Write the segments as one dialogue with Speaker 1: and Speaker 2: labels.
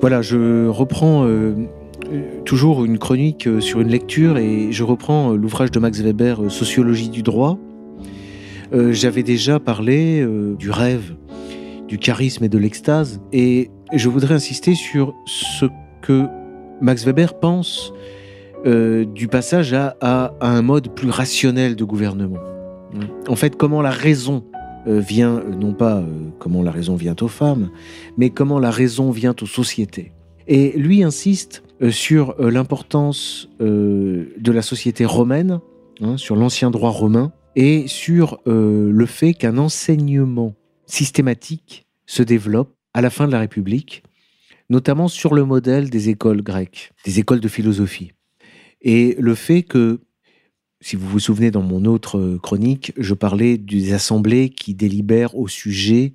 Speaker 1: Voilà, je reprends euh, toujours une chronique euh, sur une lecture et je reprends euh, l'ouvrage de Max Weber, Sociologie du droit. J'avais déjà parlé du rêve, du charisme et de l'extase et je voudrais insister sur ce que Max Weber pense du passage à, un mode plus rationnel de gouvernement. En fait, comment la raison vient, euh, non pas euh, comment la raison vient aux femmes, mais comment la raison vient aux sociétés. Et lui insiste euh, sur euh, l'importance euh, de la société romaine, hein, sur l'ancien droit romain, et sur euh, le fait qu'un enseignement systématique se développe à la fin de la République, notamment sur le modèle des écoles grecques, des écoles de philosophie. Et le fait que, si vous vous souvenez dans mon autre euh, chronique, je parlais des assemblées qui délibèrent au sujet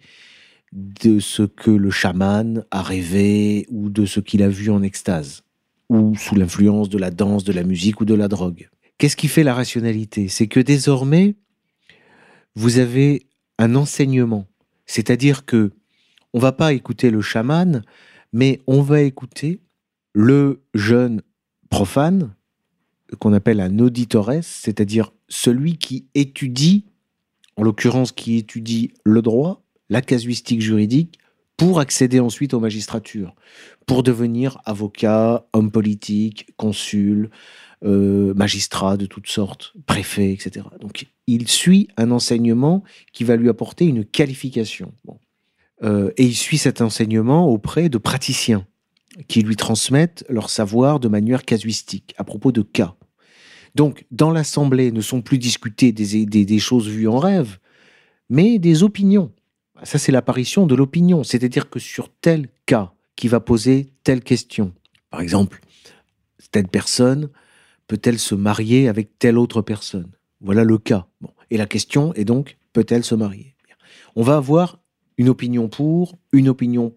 Speaker 1: de ce que le chaman a rêvé ou de ce qu'il a vu en extase, ou sous l'influence de la danse, de la musique ou de la drogue. Qu'est-ce qui fait la rationalité? C'est que désormais, vous avez un enseignement, c'est-à-dire que on va pas écouter le chaman, mais on va écouter le jeune profane qu'on appelle un auditores, c'est-à-dire celui qui étudie, en l'occurrence qui étudie le droit, la casuistique juridique, pour accéder ensuite aux magistratures, pour devenir avocat, homme politique, consul, euh, magistrat de toutes sortes, préfet, etc. Donc il suit un enseignement qui va lui apporter une qualification. Euh, et il suit cet enseignement auprès de praticiens qui lui transmettent leur savoir de manière casuistique à propos de cas. Donc, dans l'Assemblée ne sont plus discutées des, choses vues en rêve, mais des opinions. Ça, c'est l'apparition de l'opinion, c'est-à-dire que sur tel cas qui va poser telle question, par exemple, telle personne peut-elle se marier avec telle autre personne? Voilà le cas. Bon. Et la question est donc, peut-elle se marier? On va avoir une opinion pour, une opinion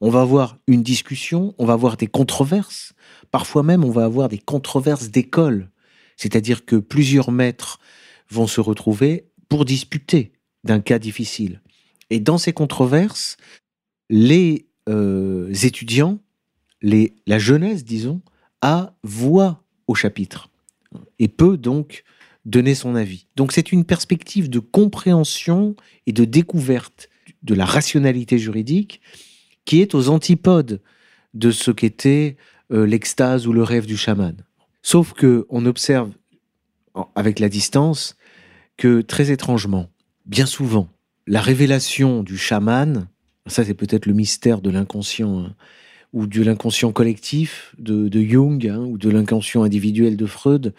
Speaker 1: on va avoir une discussion, on va avoir des controverses, parfois même on va avoir des controverses d'école, c'est-à-dire que plusieurs maîtres vont se retrouver pour disputer d'un cas difficile. Et dans ces controverses, les euh, étudiants, les, la jeunesse, disons, a voix au chapitre et peut donc donner son avis. Donc c'est une perspective de compréhension et de découverte de la rationalité juridique qui est aux antipodes de ce qu'était euh, l'extase ou le rêve du chaman. Sauf que on observe avec la distance que très étrangement, bien souvent, la révélation du chaman, ça c'est peut-être le mystère de l'inconscient hein, ou de l'inconscient collectif de, Jung hein, ou de l'inconscient individuel de Freud,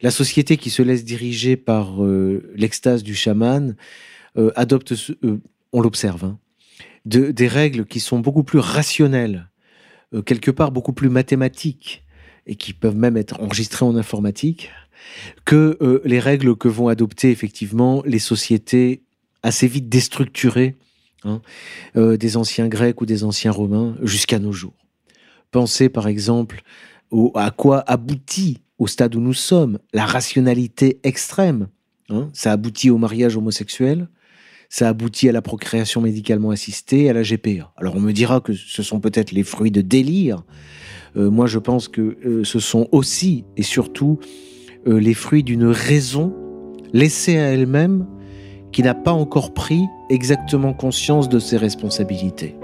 Speaker 1: la société qui se laisse diriger par euh, l'extase du chaman euh, adopte, on l'observe, hein, de- des règles qui sont beaucoup plus rationnelles, euh, quelque part beaucoup plus mathématiques, et qui peuvent même être enregistrées en informatique, que euh, les règles que vont adopter effectivement les sociétés assez vite déstructurées hein, euh, des anciens Grecs ou des anciens Romains jusqu'à nos jours. Pensez par exemple à quoi aboutit au stade où nous sommes la rationalité extrême. hein. ça aboutit au mariage homosexuel, ça aboutit à la procréation médicalement assistée, à la GPA. Alors on me dira que ce sont peut-être les fruits de délire. Euh, moi je pense que euh, ce sont aussi et surtout euh, les fruits d'une raison laissée à elle-même qui n'a pas encore pris exactement conscience de ses responsabilités.